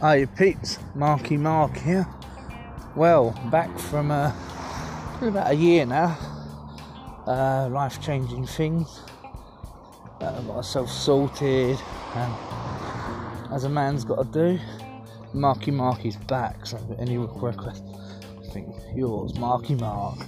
Hi Pete, Marky Mark here. Well, back from uh, about a year now. Uh, life changing things. Uh, got myself sorted, and as a man's got to do, Marky Mark is back. So, any request, I think yours, Marky Mark.